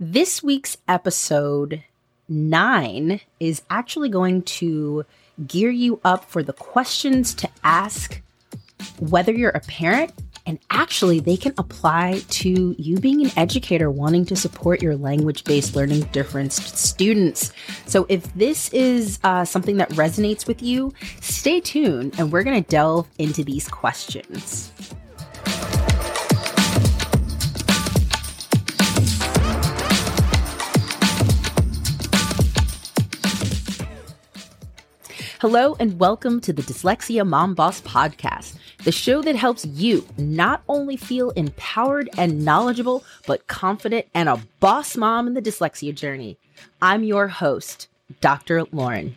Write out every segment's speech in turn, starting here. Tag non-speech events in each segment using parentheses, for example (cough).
This week's episode nine is actually going to gear you up for the questions to ask whether you're a parent and actually they can apply to you being an educator wanting to support your language based learning difference students. So if this is uh, something that resonates with you stay tuned and we're going to delve into these questions Hello, and welcome to the Dyslexia Mom Boss Podcast, the show that helps you not only feel empowered and knowledgeable, but confident and a boss mom in the dyslexia journey. I'm your host, Dr. Lauren.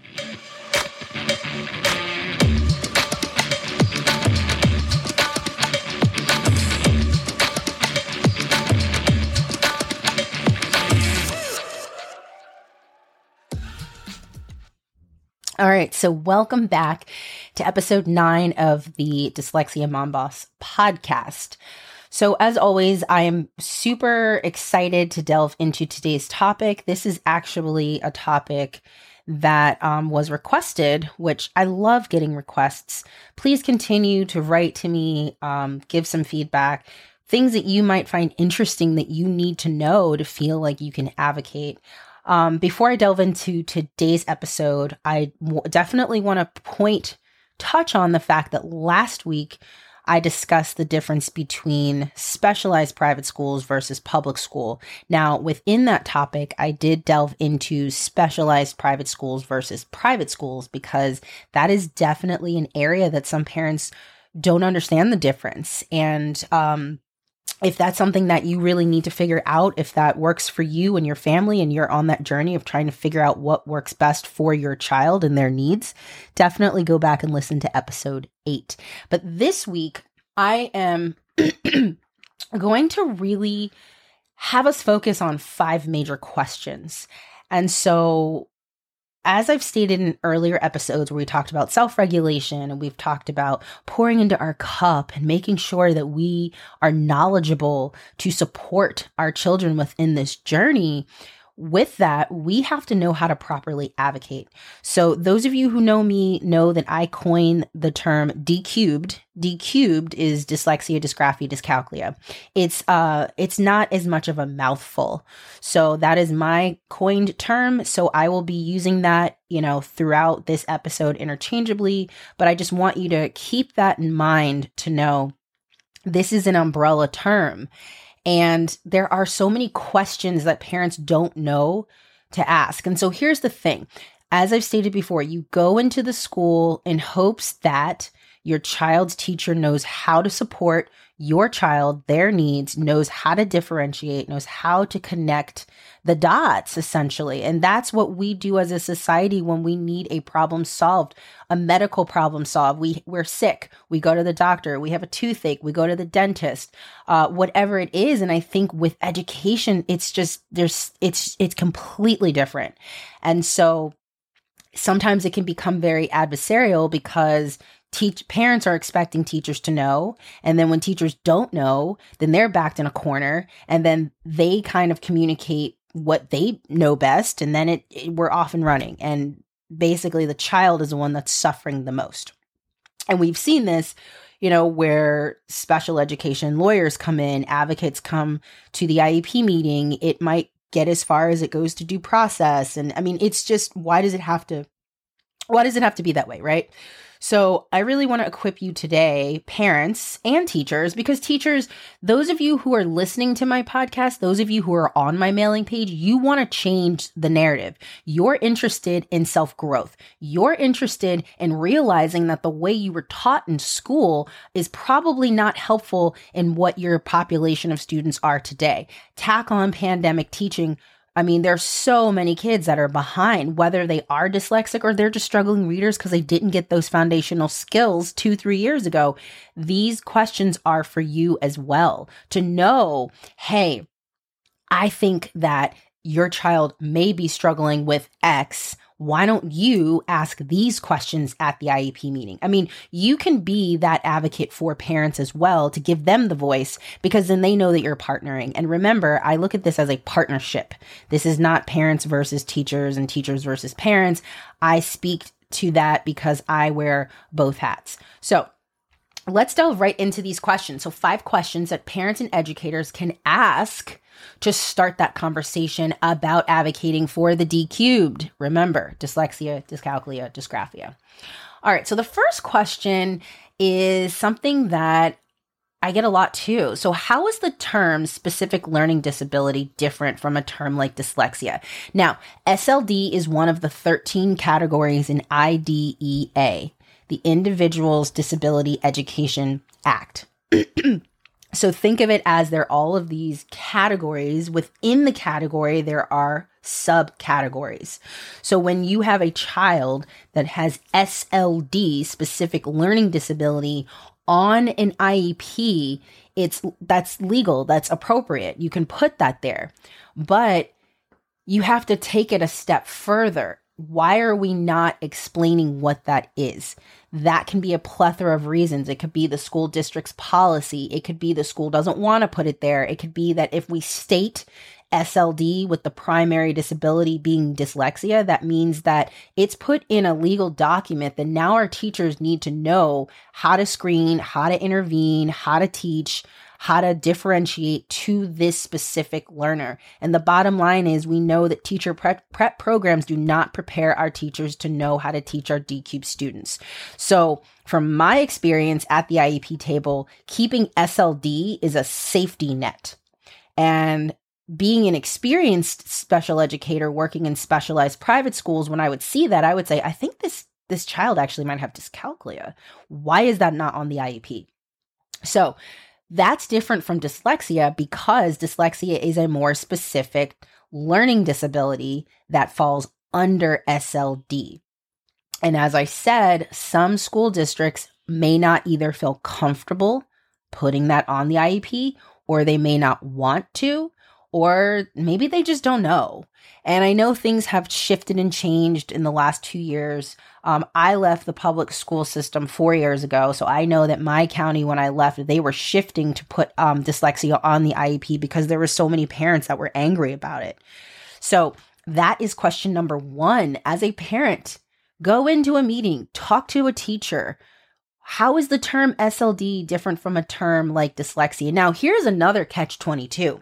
All right, so welcome back to episode nine of the Dyslexia Mom Boss podcast. So, as always, I am super excited to delve into today's topic. This is actually a topic that um, was requested, which I love getting requests. Please continue to write to me, um, give some feedback, things that you might find interesting that you need to know to feel like you can advocate. Um, before I delve into today's episode, I w- definitely want to point, touch on the fact that last week I discussed the difference between specialized private schools versus public school. Now, within that topic, I did delve into specialized private schools versus private schools because that is definitely an area that some parents don't understand the difference. And, um, if that's something that you really need to figure out, if that works for you and your family, and you're on that journey of trying to figure out what works best for your child and their needs, definitely go back and listen to episode eight. But this week, I am (clears throat) going to really have us focus on five major questions. And so as I've stated in earlier episodes where we talked about self regulation and we've talked about pouring into our cup and making sure that we are knowledgeable to support our children within this journey, with that, we have to know how to properly advocate. So, those of you who know me know that I coined the term D cubed. D cubed is dyslexia, dysgraphia, dyscalculia. It's uh, it's not as much of a mouthful. So that is my coined term. So I will be using that, you know, throughout this episode interchangeably. But I just want you to keep that in mind to know this is an umbrella term and there are so many questions that parents don't know to ask. And so here's the thing as I've stated before, you go into the school in hopes that your child's teacher knows how to support your child, their needs, knows how to differentiate, knows how to connect the dots essentially. And that's what we do as a society when we need a problem solved, a medical problem solved. We we're sick, we go to the doctor, we have a toothache, we go to the dentist, uh, whatever it is. And I think with education, it's just there's it's it's completely different. And so sometimes it can become very adversarial because teach parents are expecting teachers to know. And then when teachers don't know then they're backed in a corner. And then they kind of communicate what they know best. And then it, it we're off and running. And basically the child is the one that's suffering the most. And we've seen this you know where special education lawyers come in advocates come to the iep meeting. It might get as far as it goes to due process. And i mean it's just why does it have to Why does it have to be that way, right? So I really want to equip you today, parents and teachers, because teachers, those of you who are listening to my podcast, those of you who are on my mailing page, you want to change the narrative. You're interested in self growth. You're interested in realizing that the way you were taught in school is probably not helpful in what your population of students are today. Tack on pandemic teaching I mean, there's so many kids that are behind, whether they are dyslexic or they're just struggling readers because they didn't get those foundational skills two, three years ago. These questions are for you as well to know, hey, I think that your child may be struggling with X why don't you ask these questions at the IEP meeting? I mean, you can be that advocate for parents as well to give them the voice because then they know that you're partnering. And remember, I look at this as a partnership. This is not parents versus teachers and teachers versus parents. I speak to that because I wear both hats. So, let's delve right into these questions. So, five questions that parents and educators can ask to start that conversation about advocating for the D cubed. Remember, dyslexia, dyscalculia, dysgraphia. All right, so the first question is something that I get a lot too. So, how is the term specific learning disability different from a term like dyslexia? Now, SLD is one of the 13 categories in IDEA, the Individuals Disability Education Act. (clears throat) So think of it as there are all of these categories. Within the category, there are subcategories. So when you have a child that has SLD, specific learning disability, on an IEP, it's that's legal, that's appropriate. You can put that there. But you have to take it a step further. Why are we not explaining what that is? that can be a plethora of reasons. It could be the school district's policy. It could be the school doesn't want to put it there. It could be that if we state SLD with the primary disability being dyslexia, that means that it's put in a legal document that now our teachers need to know how to screen, how to intervene, how to teach, how to differentiate to this specific learner. And the bottom line is we know that teacher prep, prep programs do not prepare our teachers to know how to teach our DCube students. So from my experience at the IEP table, keeping SLD is a safety net. And being an experienced special educator working in specialized private schools, when I would see that, I would say, I think this this child actually might have dyscalculia. Why is that not on the IEP? So that's different from dyslexia because dyslexia is a more specific learning disability that falls under SLD. And as I said, some school districts may not either feel comfortable putting that on the IEP or they may not want to or maybe they just don't know. And I know things have shifted and changed in the last two years. Um, I left the public school system four years ago, so I know that my county, when I left, they were shifting to put um, dyslexia on the IEP because there were so many parents that were angry about it. So that is question number one. As a parent, go into a meeting, talk to a teacher. How is the term SLD different from a term like dyslexia? Now, here's another catch 22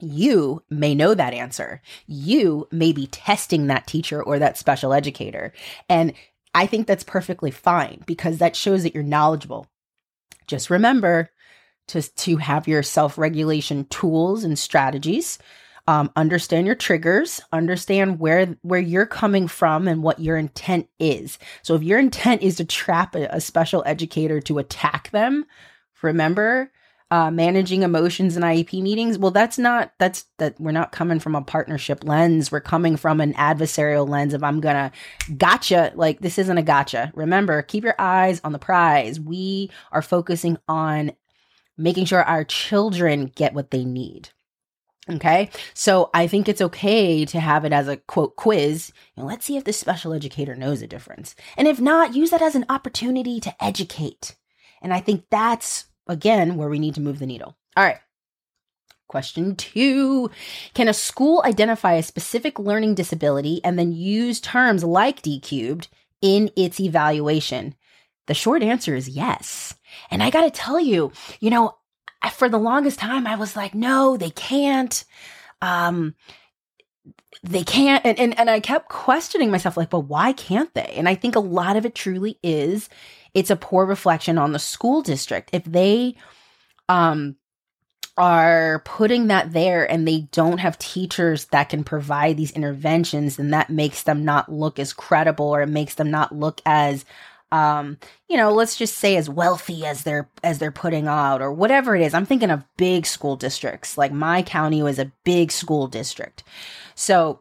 you may know that answer. You may be testing that teacher or that special educator. And I think that's perfectly fine because that shows that you're knowledgeable. Just remember to, to have your self regulation tools and strategies. Um, understand your triggers, understand where where you're coming from and what your intent is. So if your intent is to trap a, a special educator to attack them, remember uh, managing emotions in IEP meetings. Well, that's not, that's that we're not coming from a partnership lens. We're coming from an adversarial lens of I'm gonna gotcha. Like this isn't a gotcha. Remember, keep your eyes on the prize. We are focusing on making sure our children get what they need. Okay. So I think it's okay to have it as a quote quiz. Let's see if the special educator knows the difference. And if not, use that as an opportunity to educate. And I think that's again, where we need to move the needle. All right. Question two Can a school identify a specific learning disability and then use terms like D cubed in its evaluation? The short answer is yes. And I got to tell you, you know, for the longest time, I was like, no, they can't. Um, they can't and, and and I kept questioning myself like but why can't they? And I think a lot of it truly is it's a poor reflection on the school district. If they um are putting that there and they don't have teachers that can provide these interventions then that makes them not look as credible or it makes them not look as um you know let's just say as wealthy as they're as they're putting out or whatever it is. I'm thinking of big school districts. Like my county was a big school district. So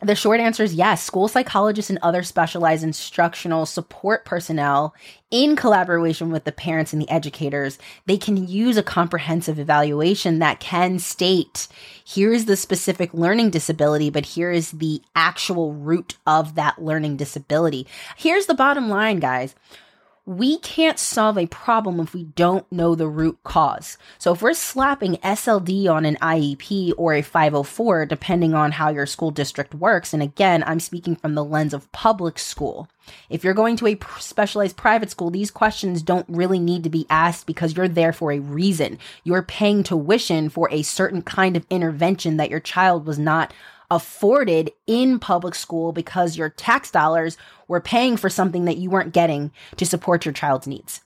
the short answer is yes. School psychologists and other specialized instructional support personnel, in collaboration with the parents and the educators, they can use a comprehensive evaluation that can state here is the specific learning disability, but here is the actual root of that learning disability. Here's the bottom line, guys we can't solve a problem if we don't know the root cause. So if we're slapping SLD on an IEP or a 504, depending on how your school district works, and again, I'm speaking from the lens of public school. If you're going to a specialized private school, these questions don't really need to be asked because you're there for a reason. You're paying tuition for a certain kind of intervention that your child was not afforded in public school because your tax dollars were paying for something that you weren't getting to support your child's needs.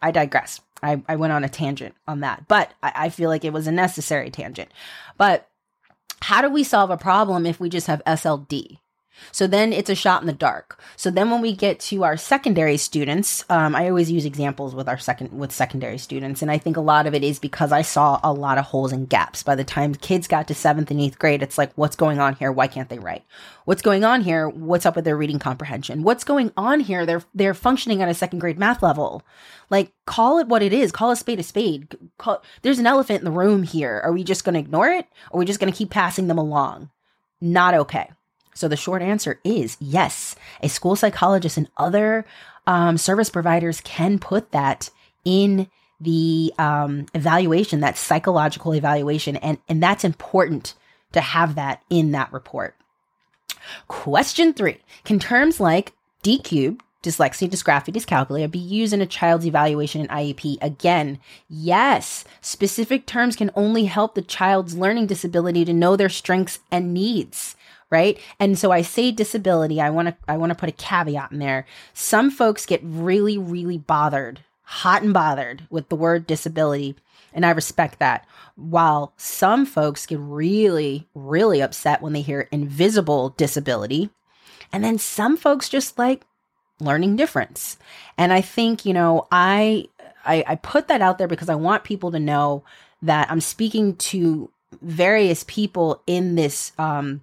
I digress. I, I went on a tangent on that, but I, I feel like it was a necessary tangent. But how do we solve a problem if we just have SLD? So then it's a shot in the dark. So then when we get to our secondary students, um, I always use examples with our second with secondary students, and I think a lot of it is because I saw a lot of holes and gaps. By the time kids got to seventh and eighth grade, it's like, what's going on here? Why can't they write? What's going on here? What's up with their reading comprehension? What's going on here? They're they're functioning at a second grade math level. Like, call it what it is. Call a spade a spade. Call, there's an elephant in the room here. Are we just going to ignore it? Or are we just going to keep passing them along? Not okay. So the short answer is yes. A school psychologist and other um, service providers can put that in the um, evaluation, that psychological evaluation, and and that's important to have that in that report. Question three: Can terms like D cubed, dyslexia, dysgraphia, dyscalculia be used in a child's evaluation in IEP? Again, yes. Specific terms can only help the child's learning disability to know their strengths and needs right? And so I say disability, I want to I want to put a caveat in there. Some folks get really really bothered, hot and bothered with the word disability, and I respect that. While some folks get really really upset when they hear invisible disability, and then some folks just like learning difference. And I think, you know, I I, I put that out there because I want people to know that I'm speaking to various people in this um,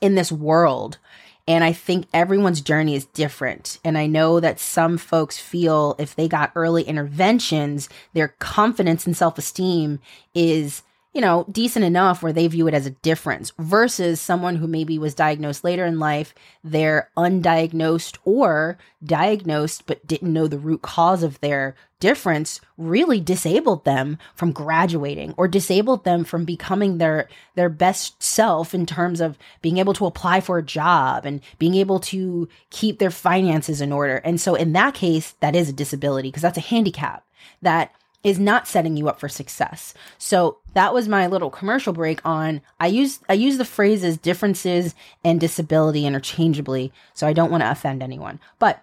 in this world. And I think everyone's journey is different. And I know that some folks feel if they got early interventions, their confidence and self esteem is you know, decent enough where they view it as a difference versus someone who maybe was diagnosed later in life, they're undiagnosed or diagnosed but didn't know the root cause of their difference really disabled them from graduating or disabled them from becoming their their best self in terms of being able to apply for a job and being able to keep their finances in order. And so in that case, that is a disability because that's a handicap that is not setting you up for success. So that was my little commercial break on I use I use the phrases differences and disability interchangeably, so I don't want to offend anyone. But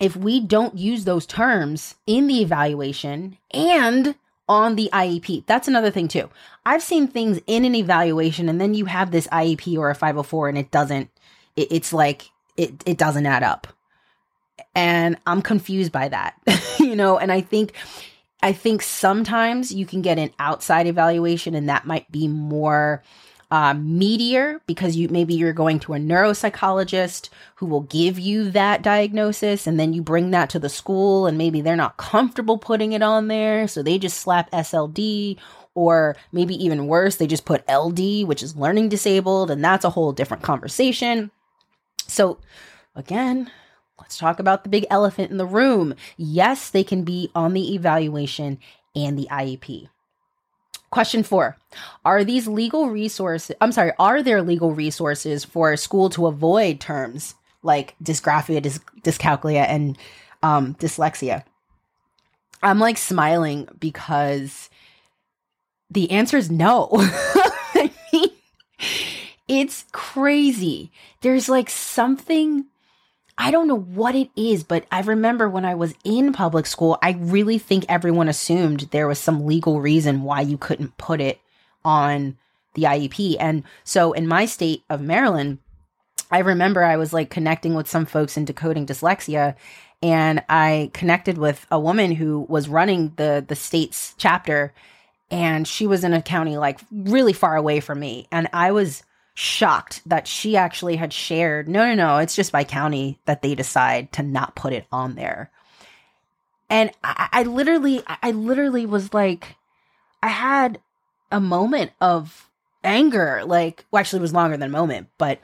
if we don't use those terms in the evaluation and on the IEP, that's another thing too. I've seen things in an evaluation and then you have this IEP or a 504 and it doesn't it, it's like it it doesn't add up. And I'm confused by that. (laughs) you know, and I think I think sometimes you can get an outside evaluation and that might be more uh, meatier because you maybe you're going to a neuropsychologist who will give you that diagnosis and then you bring that to the school and maybe they're not comfortable putting it on there so they just slap SLD or maybe even worse they just put LD which is learning disabled and that's a whole different conversation. So again, Let's talk about the big elephant in the room. Yes, they can be on the evaluation and the IEP. Question four Are these legal resources, I'm sorry, are there legal resources for a school to avoid terms like dysgraphia, dys- dyscalculia, and um, dyslexia? I'm like smiling because the answer is no. (laughs) It's crazy. There's like something I don't know what it is, but I remember when I was in public school, I really think everyone assumed there was some legal reason why you couldn't put it on the IEP. And so in my state of Maryland, I remember I was like connecting with some folks in decoding dyslexia and I connected with a woman who was running the the state's chapter and she was in a county like really far away from me and I was shocked that she actually had shared no no no it's just by county that they decide to not put it on there. And I, I literally i literally was like i had a moment of anger like well actually it was longer than a moment but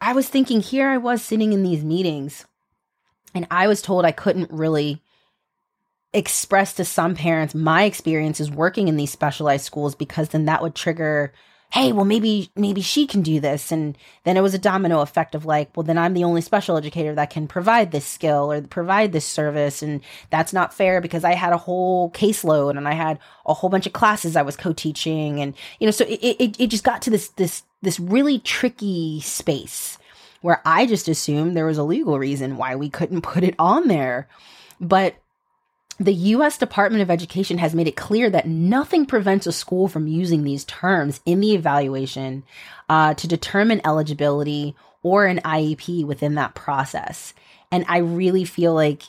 i was thinking here i was sitting in these meetings and i was told i couldn't really express to some parents my experiences working in these specialized schools because then that would trigger hey, well, maybe, maybe she can do this. And then it was a domino effect of like, well, then I'm the only special educator that can provide this skill or provide this service. And that's not fair because I had a whole caseload and I had a whole bunch of classes I was co-teaching. And, you know, so it, it, it just got to this, this, this really tricky space where I just assumed there was a legal reason why we couldn't put it on there. But the US Department of Education has made it clear that nothing prevents a school from using these terms in the evaluation uh, to determine eligibility or an IEP within that process. And I really feel like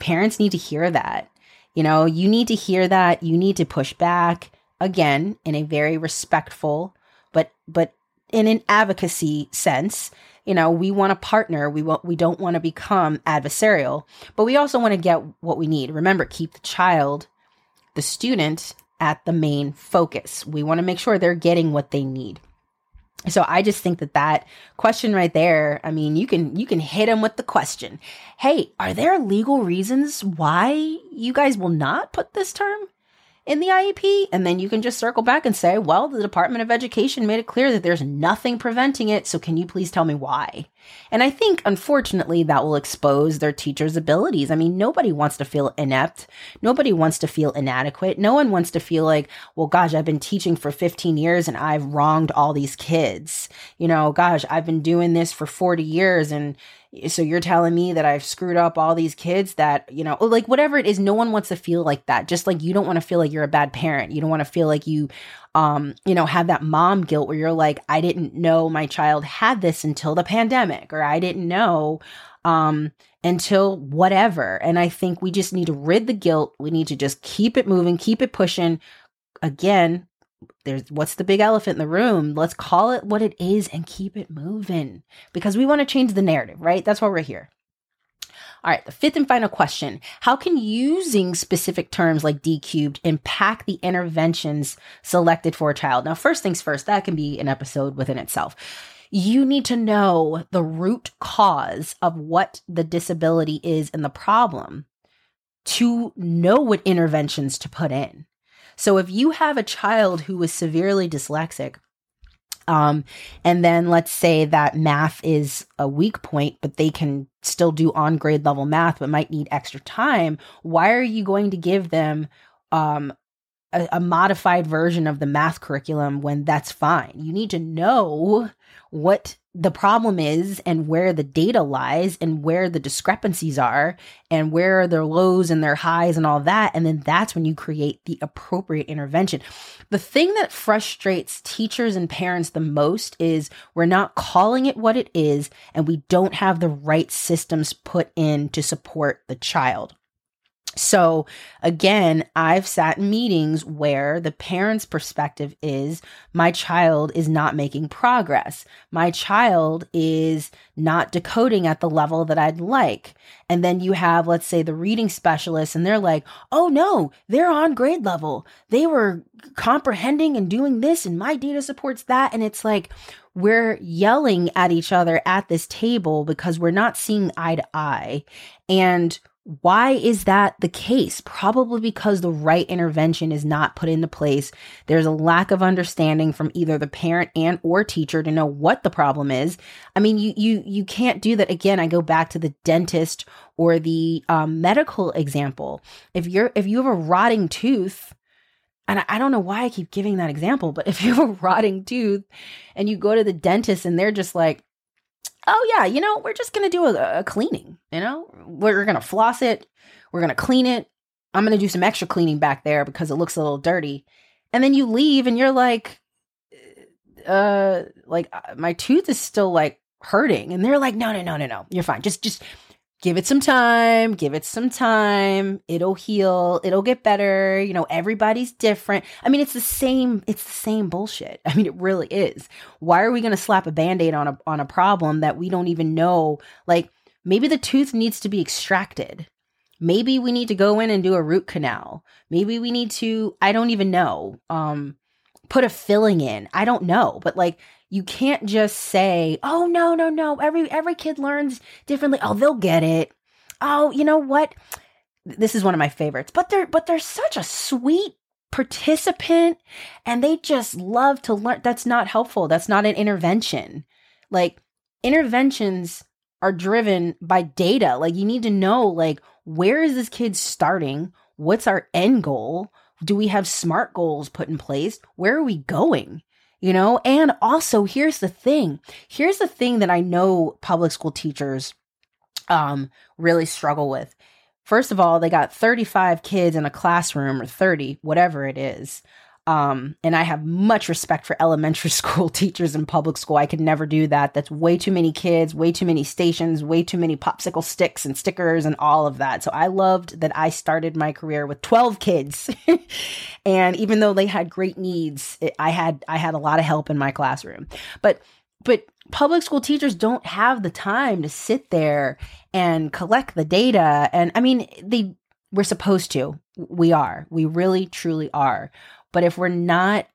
parents need to hear that. You know, you need to hear that. You need to push back again in a very respectful, but but in an advocacy sense you know, we want to partner. We want, we don't want to become adversarial, but we also want to get what we need. Remember, keep the child, the student at the main focus. We want to make sure they're getting what they need. So I just think that that question right there, I mean, you can you can hit them with the question. Hey, are there legal reasons why you guys will not put this term in the IEP. And then you can just circle back and say, well, the Department of Education made it clear that there's nothing preventing it. So can you please tell me why? And I think, unfortunately, that will expose their teachers' abilities. I mean, nobody wants to feel inept. Nobody wants to feel inadequate. No one wants to feel like, well, gosh, I've been teaching for 15 years and I've wronged all these kids. You know, gosh, I've been doing this for 40 years and so you're telling me that I've screwed up all these kids that, you know, like whatever it is, no one wants to feel like that. Just like you don't want to feel like you're a bad parent. You don't want to feel like you um, you know, have that mom guilt where you're like, I didn't know my child had this until the pandemic, or I didn't know um until whatever. And I think we just need to rid the guilt. We need to just keep it moving, keep it pushing. Again, there's what's the big elephant in the room? Let's call it what it is and keep it moving because we want to change the narrative, right? That's why we're here. All right, the fifth and final question How can using specific terms like D cubed impact the interventions selected for a child? Now, first things first, that can be an episode within itself. You need to know the root cause of what the disability is and the problem to know what interventions to put in. So if you have a child who is severely dyslexic, um, and then let's say that math is a weak point, but they can still do on grade level math, but might need extra time. Why are you going to give them um, a, a, modified version of the math curriculum when that's fine? You need to know what the problem is and where the data lies and where the discrepancies are and where are their lows and their highs and all that. And then that's when you create the appropriate intervention. The thing that frustrates teachers and parents the most is we're not calling it what it is and we don't have the right systems put in to support the child. So again, I've sat in meetings where the parent's perspective is my child is not making progress. My child is not decoding at the level that I'd like. And then you have, let's say, the reading specialist, and they're like, oh no, they're on grade level. They were comprehending and doing this, and my data supports that. And it's like, we're yelling at each other at this table because we're not seeing eye to eye. And why is that the case? Probably because the right intervention is not put into place. There's a lack of understanding from either the parent and or teacher to know what the problem is. I mean, you you you can't do that. Again, I go back to the dentist or the um, medical example. If you're if you have a rotting tooth, and I don't know why I keep giving that example, but if you have a rotting tooth and you go to the dentist and they're just like, oh, yeah, you know, we're just to do a, a, cleaning, you know, we're to floss it, we're to clean it. I'm to do some extra cleaning back there because it looks a little dirty. And then you leave and you're like, uh, like uh, my tooth is still like hurting. And they're like, no, no, no, no, no, you're fine. Just, just, give it some time, give it some time. It'll heal. It'll get better. You know, everybody's different. I mean, it's the same, it's the same bullshit. (laughs) I mean, it really is. Why are we going to slap a band-aid on a on a problem that we don't even know like maybe the tooth needs to be extracted. Maybe we need to go in and do a root canal. Maybe we need to I don't even know. Um put a filling in. I don't know, but like you can't just say, "Oh no, no, no. Every every kid learns differently. Oh, they'll get it." Oh, you know what? This is one of my favorites. But they're but they're such a sweet participant and they just love to learn. That's not helpful. That's not an intervention. Like interventions are driven by data. Like you need to know like where is this kid starting? What's our end goal? Do we have smart goals put in place? Where are we going? You know, and also here's the thing. Here's the thing that I know public school teachers um really struggle with. First of all, they got 35 kids in a classroom or 30, whatever it is. Um, and I have much respect for (laughs) elementary school teachers in public school. I could never do that. That's way too many kids, way too many stations, way too many popsicle sticks and stickers and all of that. So I loved that I started my career with 12 kids. (laughs) and even though they had great needs, it, I had I had a lot of help in my classroom. But but public school teachers don't have the time to sit there and collect the data and I mean they we're supposed to. We are. We really truly are. But if we're not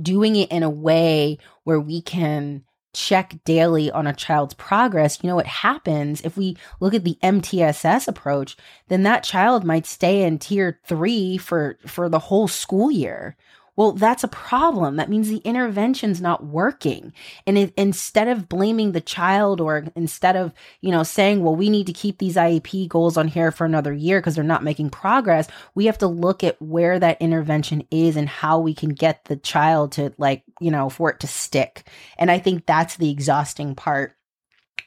doing it in a way where we can check daily on a child's progress, you know what happens? If we look at the MTSS approach, then that child might stay in tier 3 for for the whole school year well, that's a problem. That means the intervention's not working. And it, instead of blaming the child or instead of, you know, saying, well, we need to keep these IEP goals on here for another year because they're not making progress, we have to look at where that intervention is and how we can get the child to like, you know, for it to stick. And I think that's the exhausting part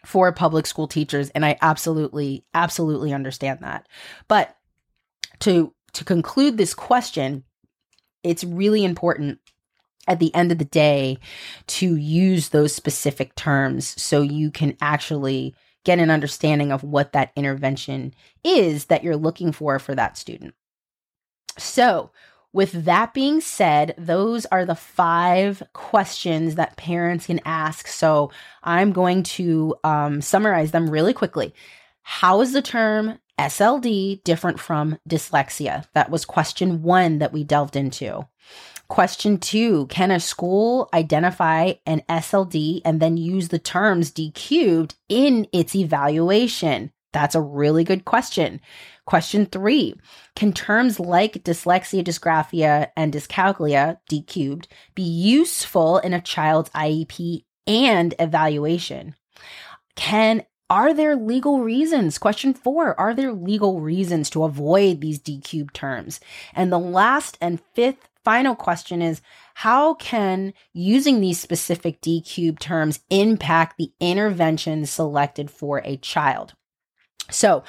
for public school teachers and I absolutely absolutely understand that. But to to conclude this question, it's really important at the end of the day to use those specific terms so you can actually get an understanding of what that intervention is that you're looking for for that student. So, with that being said, those are the five questions that parents can ask. So, I'm going to um, summarize them really quickly. How is the term SLD different from dyslexia? That was question one that we delved into. Question two Can a school identify an SLD and then use the terms D cubed in its evaluation? That's a really good question. Question three Can terms like dyslexia, dysgraphia, and dyscalculia, D cubed, be useful in a child's IEP and evaluation? Can are there legal reasons? Question four Are there legal reasons to avoid these D cubed terms? And the last and fifth final question is How can using these specific D cubed terms impact the intervention selected for a child? So,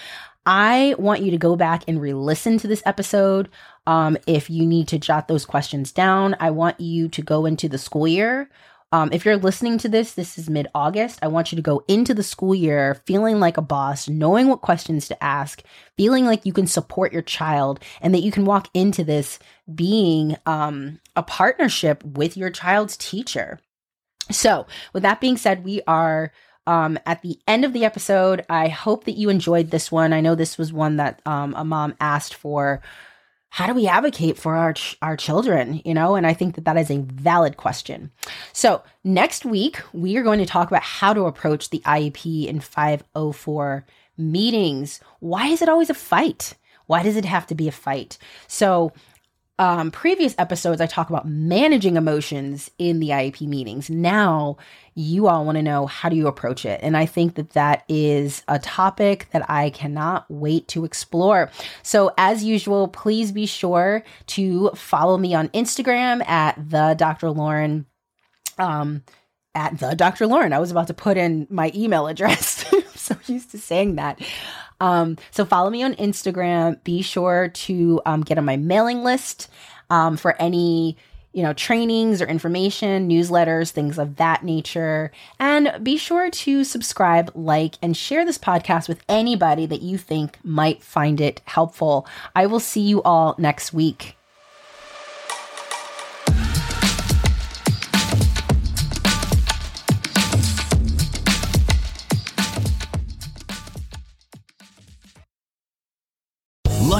I want you to go back and re listen to this episode. Um, if you need to jot those questions down, I want you to go into the school year um, if you're listening to this, this is mid August. I want you to go into the school year feeling like a boss, knowing what questions to ask, feeling like you can support your child, and that you can walk into this being um, a partnership with your child's teacher. So, with that being said, we are um, at the end of the episode. I hope that you enjoyed this one. I know this was one that um, a mom asked for how do we advocate for our our children you know? And i think that that is a valid question. So next week we are going to talk about how to approach the iep in 504 meetings. Why is it always a fight? Why does it have to be a fight? So um, previous episodes, I talk about managing emotions in the IEP meetings. Now, you all want to know how do you approach it. And I think that that is a topic that I cannot wait to explore. So, as usual, please be sure to follow me on Instagram at the Dr. Lauren. Um, at the Dr. Lauren. I was about to put in my email address. (laughs) I'm so used to saying that. Um, so follow me on Instagram. Be sure to um, get on my mailing list um, for any you know trainings or information, newsletters, things of that nature. And be sure to subscribe, like, and share this podcast with anybody that you think might find it helpful. I will see you all next week.